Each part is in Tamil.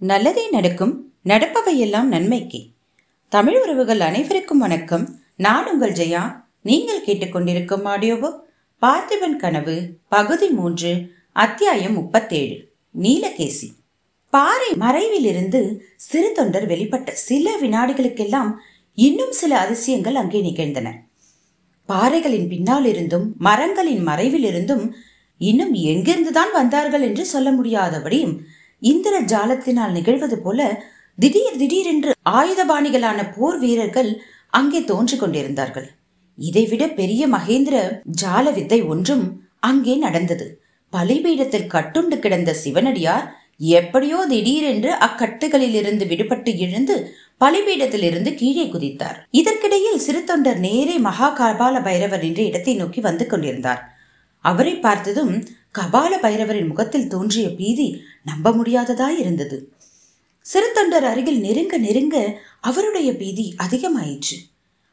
நல்லதே நடக்கும் நடப்பவையெல்லாம் நன்மைக்கு. தமிழ் உறவுகள் அனைவருக்கும் வணக்கம். நான் உங்கள் ஜெயா. நீங்கள் கேட்டுக்கொண்டிருக்கும் ஆடியோபுக் பார்த்திபன் கனவு பகுதி மூன்று அத்தியாயம் முப்பத்தேழு நீலகேசி. பாறை மறைவிலிருந்து சிறு தொண்டர் வெளிப்பட்ட சில வினாடிகளுக்கெல்லாம் இன்னும் சில அதிசயங்கள் அங்கே நிகழ்ந்தன. பாறைகளின் பின்னால் இருந்தும் மரங்களின் மறைவிலிருந்தும் இன்னும் எங்கிருந்துதான் வந்தார்கள் என்று சொல்ல முடியாதபடியும் இந்திர ஜாலத்தினால் நிகழ்வது போல திடீர் திடீரென்று ஆயுதபாணிகளான போர் வீரர்கள் அங்கே தோன்றிக் கொண்டிருந்தார்கள். இதைவிட பெரிய மகேந்திர ஜால வித்தை ஒன்றும் அங்கே நடந்தது. பலிபீடத்தில் கட்டுண்டு கிடந்த சிவனடியார் எப்படியோ திடீரென்று அக்கட்டுகளிலிருந்து விடுபட்டு எழுந்து பலிபீடத்திலிருந்து கீழே குதித்தார். இதற்கிடையில் சிறு தொண்டர் நேரே மகா பைரவர் என்ற இடத்தை நோக்கி வந்து கொண்டிருந்தார். அவரை பார்த்ததும் கபால பைரவரின் முகத்தில் தோன்றிய பீதி நம்ப முடியாததாய் இருந்தது சிறு தொண்டர் அருகில் நெருங்க நெருங்க அவருடைய பீதி அதிகமாயிற்று.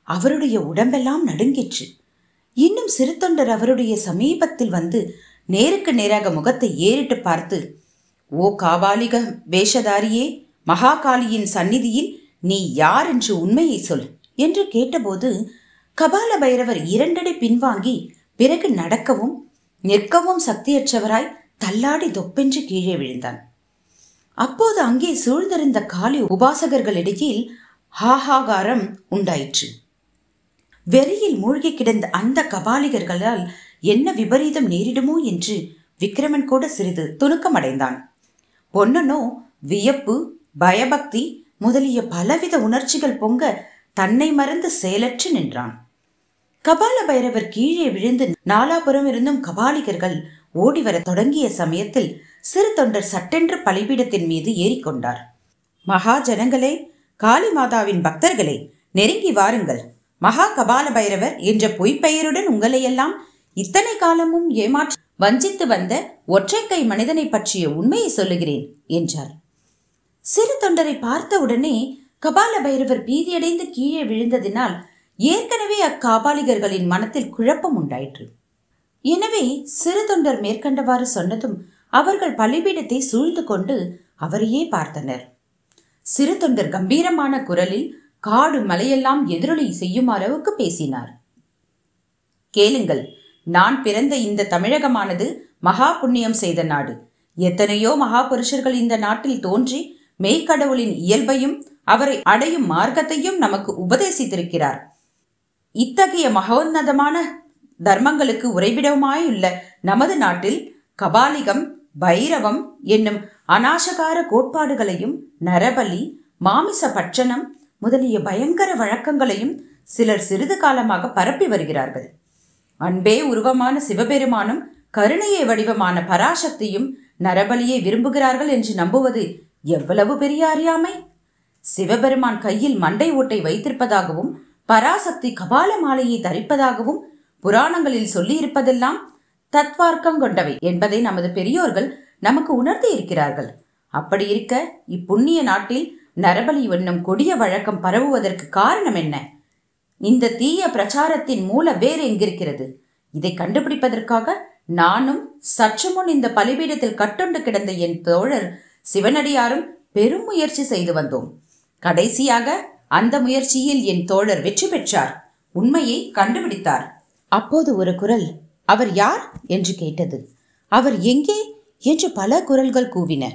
அவருடைய உடம்பெல்லாம் நடுங்கிற்று. இன்னும் சிறு தொண்டர் அவருடைய சமீபத்தில் வந்து நேருக்கு நேராக முகத்தை ஏறிட்டு பார்த்து ஓ காபாலிக வேஷதாரியே மகாகாளியின் சந்நிதியில் நீ யார் என்று உண்மையை சொல் என்று கேட்டபோது கபால பைரவர் இரண்டடி பின்வாங்கி பிறகு நடக்கவும் நிற்கவும் சக்தியற்றவராய் தள்ளாடி தொப்பென்று கீழே விழுந்தான். அப்போது அங்கே சூழ்ந்திருந்த காளி உபாசகர்களிடையில் ஹாஹாகாரம் உண்டாயிற்று. வெறியில் மூழ்கி கிடந்த அந்த கபாலிகர்களால் என்ன விபரீதம் நேரிடுமோ என்று விக்ரமன் கூட சிறிது துணுக்கமடைந்தான். பொன்னனோ வியப்பு பயபக்தி முதலிய பலவித உணர்ச்சிகள் பொங்க தன்னை மறந்து செயலற்று நின்றான். கபால பைரவர் கீழே விழுந்து நாலாபுரம் இருந்தும் கபாலிகர்கள் ஓடி வர தொடங்கிய சமயத்தில் சிறு தொண்டர் சட்டென்று பலிபீடத்தின் மீது ஏறிக்கொண்டார். மகா ஜனங்களே காளி மாதாவின் பக்தர்களே நெருங்கி வாருங்கள். மகா கபால பைரவர் என்ற பொய்ப்பெயருடன் உங்களையெல்லாம் இத்தனை காலமும் ஏமாற்றி வஞ்சித்து வந்த ஒற்றைக்கை மனிதனை பற்றிய உண்மையை சொல்லுகிறேன் என்றார். சிறு தொண்டரை பார்த்த உடனே கபால பைரவர் பீதியடைந்து கீழே விழுந்ததினால் ஏற்கனவே அக்காபாலிகர்களின் மனத்தில் குழப்பம் உண்டாயிற்று. எனவே சிறு தொண்டர் மேற்கண்டவாறு சொன்னதும் அவர்கள் பலிபீடத்தை சூழ்ந்து கொண்டு அவரையே பார்த்தனர். சிறு தொண்டர் கம்பீரமான குரலில் காடு மலையெல்லாம் எதிரொலி செய்யும் அளவுக்கு பேசினார். கேளுங்கள் நான் பிறந்த இந்த தமிழகமானது மகா புண்ணியம் செய்த நாடு. எத்தனையோ மகா புருஷர்கள் இந்த நாட்டில் தோன்றி மெய்க்கடவுளின் இயல்பையும் அவரை அடையும் மார்க்கத்தையும் நமக்கு உபதேசித்திருக்கிறார். இத்தகைய மகோன்னதமான தர்மங்களுக்கு உறைவிடமாயுள்ள நமது நாட்டில் கபாலிகம் பைரவம் என்னும் அநாசகார கோட்பாடுகளையும் நரபலி மாமிச பட்சணம் முதலிய பயங்கர வழக்கங்களையும் சிலர் சிறிது காலமாக பரப்பி வருகிறார்கள். அன்பே உருவமான சிவபெருமானும் கருணையை வடிவமான பராசக்தியும் நரபலியை விரும்புகிறார்கள் என்று நம்புவது எவ்வளவு பெரிய அறியாமை? சிவபெருமான் கையில் மண்டை ஓட்டை வைத்திருப்பதாகவும் பராசக்தி கபால மாலையை தரிப்பதாகவும் புராணங்களில் சொல்லியிருப்பதெல்லாம் தத்வார்க்கம் கொண்டவை என்பதை நமது பெரியோர்கள் நமக்கு உணர்த்தி இருக்கிறார்கள். அப்படி இருக்க இப்புண்ணிய நாட்டில் நரபலி என்னும் கொடிய வழக்கம் பரவுவதற்கு காரணம் என்ன? இந்த தீய பிரச்சாரத்தின் மூல வேறு எங்கிருக்கிறது? இதை கண்டுபிடிப்பதற்காக நானும் சற்று முன் இந்த பலிபீடத்தில் கட்டுண்டு கிடந்த என் தோழர் சிவனடியாரும் பெரும் முயற்சி செய்து வந்தோம். கடைசியாக அந்த முயற்சியில் என் தோழர் வெற்றி பெற்றார். உண்மையை கண்டுபிடித்தார். அப்போது ஒரு குரல் அவர் யார்? என்று கேட்டது. அவர் எங்கே? என்று பல குரல்கள் கூவின.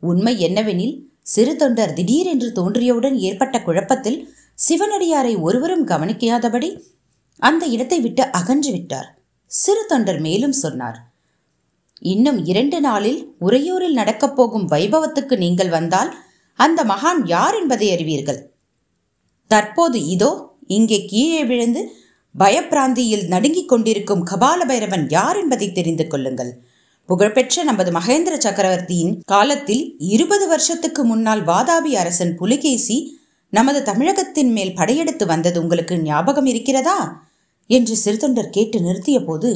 உண்மை என்னவெனில் சிறு தொண்டர் திடீரென்று தோன்றியவுடன் ஏற்பட்ட குழப்பத்தில் சிவனடியாரை ஒருவரும் கவனிக்காதபடி அந்த இடத்தை விட்டு அகன்று விட்டார். சிறு தொண்டர் மேலும் சொன்னார் இன்னும் இரண்டு நாளில் உறையூரில் நடக்கப் போகும் வைபவத்துக்கு நீங்கள் வந்தால் அந்த மகான் யார் என்பதை அறிவீர்கள்? தற்போது இதோ இங்கே கீழே விழுந்து பயப்பிராந்தியில் நடுங்கிக் கொண்டிருக்கும் கபால பைரவன் யார் என்பதை தெரிந்து கொள்ளுங்கள். புகழ்பெற்ற நமது மகேந்திர சக்கரவர்த்தியின் காலத்தில் இருபது வருஷத்துக்கு முன்னால் வாதாபி அரசன் புலிகேசி நமது தமிழகத்தின் மேல் படையெடுத்து வந்தது உங்களுக்கு ஞாபகம் இருக்கிறதா? என்று சிறுதொண்டர் கேட்டு நிறுத்திய போது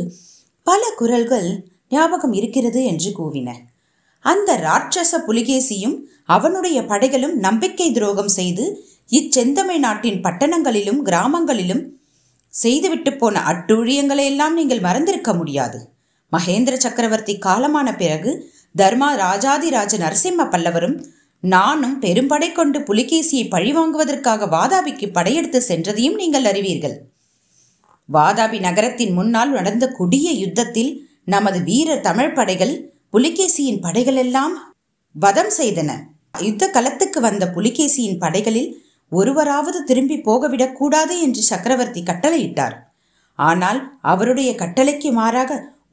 பல குரல்கள் ஞாபகம் இருக்கிறது என்று கூவின. அந்த ராட்சச புலிகேசியும் அவனுடைய படைகளும் நம்பிக்கை துரோகம் செய்து இச்செந்தமிழ் நாட்டின் பட்டணங்களிலும் கிராமங்களிலும் செய்துவிட்டு போன அட்டூழியங்களை எல்லாம் நீங்கள் மறந்திருக்க முடியாது. மகேந்திர சக்கரவர்த்தி காலமான பிறகு தர்மா ராஜாதிராஜ நரசிம்ம பல்லவரும் நானும் பெரும்படை கொண்டு புலிகேசியை பழிவாங்குவதற்காக வாதாபிக்கு படையெடுத்து சென்றதையும் நீங்கள் அறிவீர்கள். வாதாபி நகரத்தின் முன்னால் நடந்த கொடிய யுத்தத்தில் நமது வீர தமிழ் படைகள் புலிகேசியின் படைகளெல்லாம் வதம் செய்தன. யுத்த களத்துக்கு வந்த புலிகேசியின் படைகளில் ஒருவராவது திரும்பி போகவிடக்கூடாது என்று சக்கரவர்த்தி கட்டளையிட்டார். ஆனால் அவருடைய கட்டளைக்கு மாறாக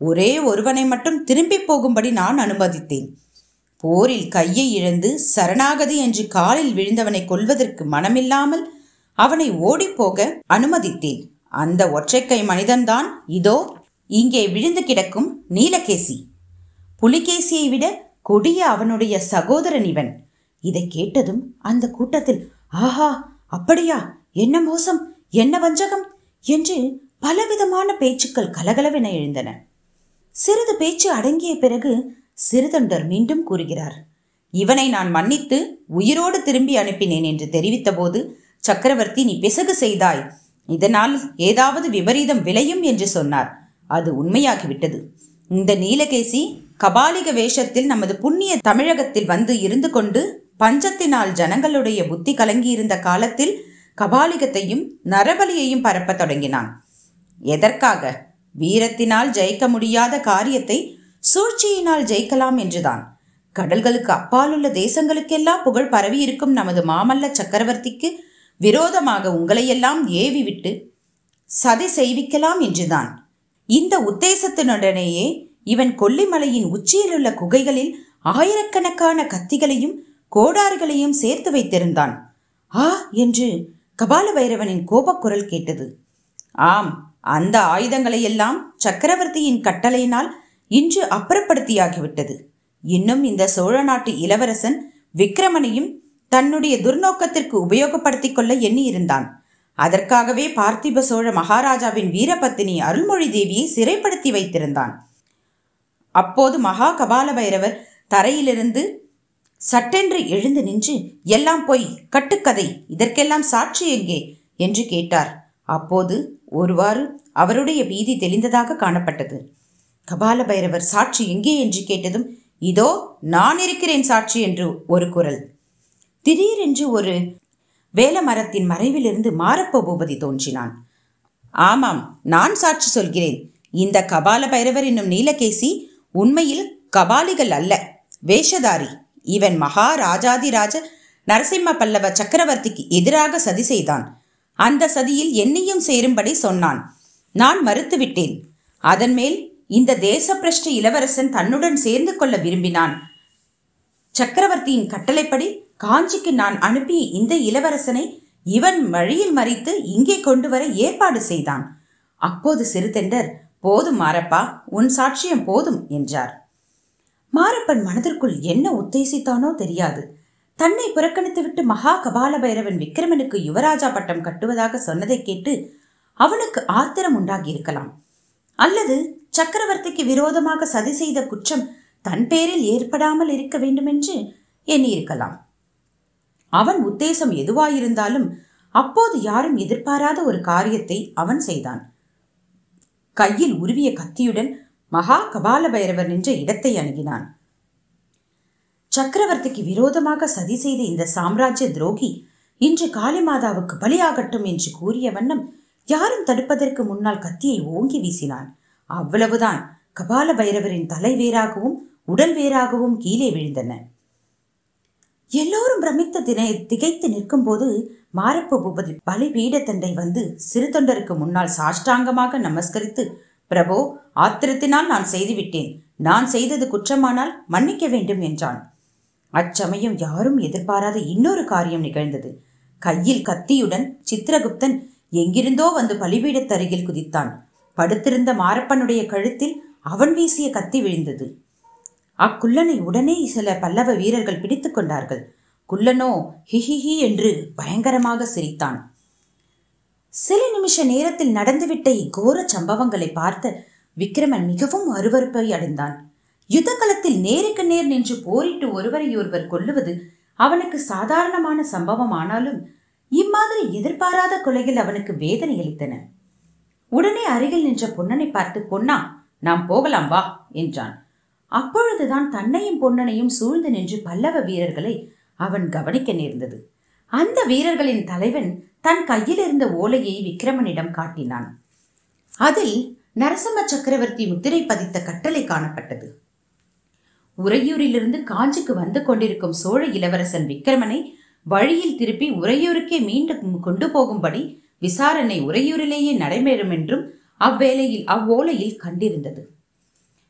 ஒரே ஒருவனை மட்டும் திரும்பி போகும்படி நான் அனுமதித்தேன். போரில் கையை இழந்து சரணாகதி என்று காலில் விழுந்தவனை கொல்வதற்கு மனமில்லாமல் அவனை ஓடிப்போக அனுமதித்தேன். அந்த ஒற்றைக்கை மனிதன்தான் இதோ இங்கே விழுந்து கிடக்கும் நீலகேசி. புலிகேசியை விட கொடிய அவனுடைய சகோதரன் இவன். இதை கேட்டதும் அந்த கூட்டத்தில் ஆஹா அப்படியா? என்ன மோசம்? என்ன வஞ்சகம்? என்று பலவிதமான பேச்சுக்கள் கலகலவென எழுந்தன. சிறிது பேச்சு அடங்கிய பிறகு சிறுதொண்டர் மீண்டும் கூறுகிறார் இவனை நான் மன்னித்து உயிரோடு திரும்பி அனுப்பினேன் என்று தெரிவித்தபோது சக்கரவர்த்தி நீ பிசகு செய்தாய். இதனால் ஏதாவது விபரீதம் விளையும் என்று சொன்னார். அது உண்மையாகிவிட்டது. இந்த நீலகேசி கபாலிக வேஷத்தில் நமது புண்ணிய தமிழகத்தில் வந்து இருந்து கொண்டு பஞ்சத்தினால் ஜனங்களுடைய புத்தி கலங்கியிருந்த காலத்தில் கபாலிகத்தையும் நரபலியையும் பரப்பத் தொடங்கினான். எதற்காக? வீரத்தினால் ஜெயிக்க முடியாத காரியத்தை சூழ்ச்சியினால் ஜெயிக்கலாம் என்றுதான். கடல்களுக்கு அப்பாலுள்ள தேசங்களுக்கெல்லாம் புகழ் பரவியிருக்கும் நமது மாமல்ல சக்கரவர்த்திக்கு விரோதமாக உங்களையெல்லாம் ஏவி விட்டு சதி செய்விக்கலாம் என்றுதான். இந்த உத்தேசத்தினுடனேயே இவன் கொல்லிமலையின் உச்சியிலுள்ள குகைகளில் ஆயிரக்கணக்கான கத்திகளையும் கோடாறுகளையும் சேர்த்து வைத்திருந்தான். ஆ என்று கபால பைரவனின் கோபக்குரல் கேட்டது. ஆம் அந்த ஆயுதங்களையெல்லாம் சக்கரவர்த்தியின் கட்டளையினால் இன்று அப்புறப்படுத்தியாகிவிட்டது. இன்னும் இந்த சோழ நாட்டு இளவரசன் விக்ரமனையும் தன்னுடைய துர்நோக்கத்திற்கு உபயோகப்படுத்திக் கொள்ள எண்ணியிருந்தான். அதற்காகவே பார்த்திப சோழ மகாராஜாவின் வீரபத்தினி அருள்மொழி தேவியை சிறைப்படுத்தி வைத்திருந்தான். அப்போது மகா கபால பைரவர் தரையிலிருந்து சட்டென்று எழுந்து நின்று எல்லாம் போய் கட்டுக்கதை இதற்கெல்லாம் சாட்சி எங்கே? என்று கேட்டார். அப்போது ஒருவாறு அவருடைய பீதி தெளிந்ததாக காணப்பட்டது. கபால பைரவர் சாட்சி எங்கே? என்று கேட்டதும் இதோ நான் இருக்கிறேன் சாட்சி என்று ஒரு குரல். திடீரென்று ஒரு வேல மரத்தின் மறைவிலிருந்து மாரப்ப பூபதி தோன்றினான். ஆமாம் நான் சாட்சி சொல்கிறேன். இந்த கபால பைரவர் என்னும் நீலகேசி உண்மையில் கபாலிகள் அல்ல வேஷதாரி. இவன் மகா ராஜாதிராஜ நரசிம்ம பல்லவ சக்கரவர்த்திக்கு எதிராக சதி செய்தான். அந்த சதியில் என்னையும் சேரும்படி சொன்னான். நான் மறுத்துவிட்டேன். அதன் மேல் இந்த தேசப்பிரஷ்ட இளவரசன் தன்னுடன் சேர்ந்து கொள்ள விரும்பினான். சக்கரவர்த்தியின் கட்டளைப்படி காஞ்சிக்கு நான் அனுப்பிய இந்த இளவரசனை இவன் வழியில் மறித்து இங்கே கொண்டு வர ஏற்பாடு செய்தான். அப்போது சிறுதெண்டர் போதும் மாரப்பா உன் சாட்சியம் போதும் என்றார். மாரப்பன் மனதிற்குள் என்ன உத்தேசித்தானோ தெரியாது. தன்னை புறக்கணித்துவிட்டு மகா கபால பைரவன் விக்ரமனுக்கு யுவராஜா பட்டம் கட்டுவதாக சொன்னதை கேட்டு அவனுக்கு ஆத்திரம் உண்டாகியிருக்கலாம். அல்லது சக்கரவர்த்திக்கு விரோதமாக சதி செய்த குற்றம் தன் பேரில் ஏற்படாமல் இருக்க வேண்டுமென்று எண்ணியிருக்கலாம். அவன் உத்தேசம் எதுவாயிருந்தாலும் அப்போது யாரும் எதிர்பாராத ஒரு காரியத்தை அவன் செய்தான். கையில் உருவிய கத்தியுடன் மகா கபால பைரவர் நின்ற இடத்தை அணுகினான். சக்கரவர்த்திக்கு விரோதமாக சதி செய்த இந்த சாம்ராஜ்ய துரோகி இன்று காளிமாதாவுக்கு பலியாகட்டும் என்று கூறிய வண்ணம் யாரும் தடுப்பதற்கு முன்னால் கத்தியை ஓங்கி வீசினான். அவ்வளவுதான். கபால பைரவரின் தலை வேறாகவும் உடல் வேறாகவும் கீழே விழுந்தன. எல்லோரும் பிரமித்த தினை திகைத்து நிற்கும்போது மாரப்ப பூபதி பலி பீடத்தண்டை வந்து சிறு தொண்டருக்கு முன்னால் சாஷ்டாங்கமாக நமஸ்கரித்து பிரபோ ஆத்திரத்தினால் நான் செய்துவிட்டேன். நான் செய்தது குற்றமானால் மன்னிக்க வேண்டும் என்றான். அச்சமயம் யாரும் எதிர்பாராத இன்னொரு காரியம் நிகழ்ந்தது. கையில் கத்தியுடன் சித்திரகுப்தன் எங்கிருந்தோ வந்து பலிபீடத்தருகில் குதித்தான். படுத்திருந்த மாரப்பனுடைய கழுத்தில் அவன் வீசிய கத்தி விழுந்தது. அக்குள்ளனை உடனே சில பல்லவ வீரர்கள் பிடித்து கொண்டார்கள். குள்ளனோ ஹிஹிஹி என்று பயங்கரமாக சிரித்தான். சில நிமிஷ நேரத்தில் நடந்துவிட்ட இக்கோர சம்பவங்களை பார்த்த விக்ரமன் மிகவும் அருவறுப்பை அடைந்தான். யுத்த களத்தில் நேருக்கு நேர் நின்று போரிட்டு ஒருவரை ஒருவர் கொல்லுவது அவனுக்கு சாதாரணமான சம்பவம் ஆனாலும் இம்மாதிரி எதிர்பாராத கொலைகள் அவனுக்கு வேதனை அளித்தன. உடனே அருகில் நின்ற பொன்னனை பார்த்து பொன்னா நாம் போகலாம் வா என்றான். அப்பொழுதுதான் தன்னையும் பொன்னனையும் சூழ்ந்து நின்று பல்லவ வீரர்களை அவன் கவனிக்க நேர்ந்தது. அந்த வீரர்களின் தலைவன் தன் கையில் இருந்த ஓலையை விக்கிரமனிடம் காட்டினான். அதில் நரசிம்ம சக்கரவர்த்தி முத்திரை பதித்த கட்டளை காணப்பட்டது. உறையூரிலிருந்து காஞ்சிக்கு வந்து கொண்டிருக்கும் சோழ இளவரசன் விக்கிரமனை வழியில் திருப்பி உறையூருக்கே மீண்டும் கொண்டு போகும்படி விசாரணை உறையூரிலேயே நடைபெறும் என்றும் அவ்வேளையில் அவ்வோலையில் கண்டிருந்தது.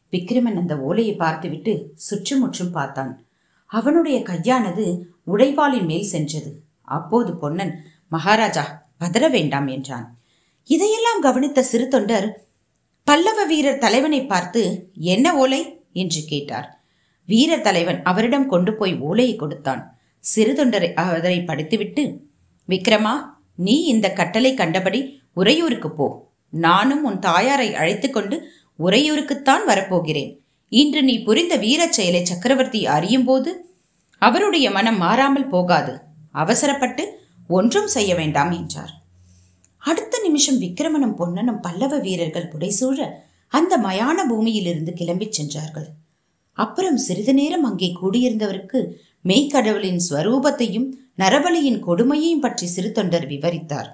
விக்கிரமன் அந்த ஓலையை பார்த்துவிட்டு சுற்றுமுற்றும் பார்த்தான். அவனுடைய கையானது உடைவாளின் மேல் சென்றது. அப்போது பொன்னன் மகாராஜா பதற வேண்டாம் என்றான். இதையெல்லாம் கவனித்த சிறு தொண்டர் பல்லவ வீரர் தலைவனை பார்த்து என்ன ஓலை? என்று கேட்டார். வீரர் தலைவன் அவரிடம் கொண்டு போய் ஓலையை கொடுத்தான். சிறுதொண்டரை அவரை படித்துவிட்டு விக்ரமா நீ இந்த கட்டளை கண்டபடி உறையூருக்கு போ. நானும் உன் தாயாரை அழைத்து கொண்டு உறையூருக்குத்தான் வரப்போகிறேன். இன்று நீ புரிந்த வீரச் செயலை சக்கரவர்த்தி அறியும் போது அவருடைய மனம் மாறாமல் போகாது. அவசரப்பட்டு ஒன்றும் செய்ய வேண்டாம் என்றார். அடுத்த நிமிஷம் விக்கிரமனும் பொன்னனும் பல்லவ வீரர்கள் புடைசூழ அந்த மயான பூமியிலிருந்து கிளம்பிச் சென்றார்கள். அப்புறம் சிறிது நேரம் அங்கே கூடியிருந்தவருக்கு மெய்க்கடவுளின் ஸ்வரூபத்தையும் நரபலியின் கொடுமையையும் பற்றி சிறு தொண்டர் விவரித்தார்.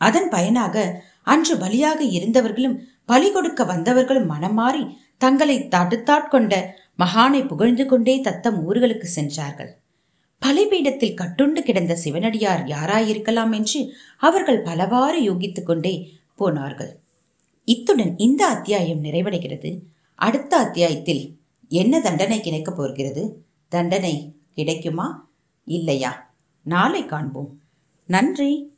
அதன் பயனாக அன்று பலியாக இருந்தவர்களும் பலி கொடுக்க வந்தவர்களும் மனம் மாறி தங்களை தடுத்தாட்கொண்ட மகானை புகழ்ந்து கொண்டே தத்தம் ஊர்களுக்கு சென்றார்கள். பலிபீடத்தில் கட்டுண்டு கிடந்த சிவனடியார் யாராயிருக்கலாம் என்று அவர்கள் பலவாறு யோகித்துக் கொண்டே போனார்கள். இத்துடன் இந்த அத்தியாயம் நிறைவடைகிறது. அடுத்த அத்தியாயத்தில் என்ன தண்டனை கிடைக்கப் போகிறது? தண்டனை கிடைக்குமா? இல்லையா? நாளை காண்போம். நன்றி.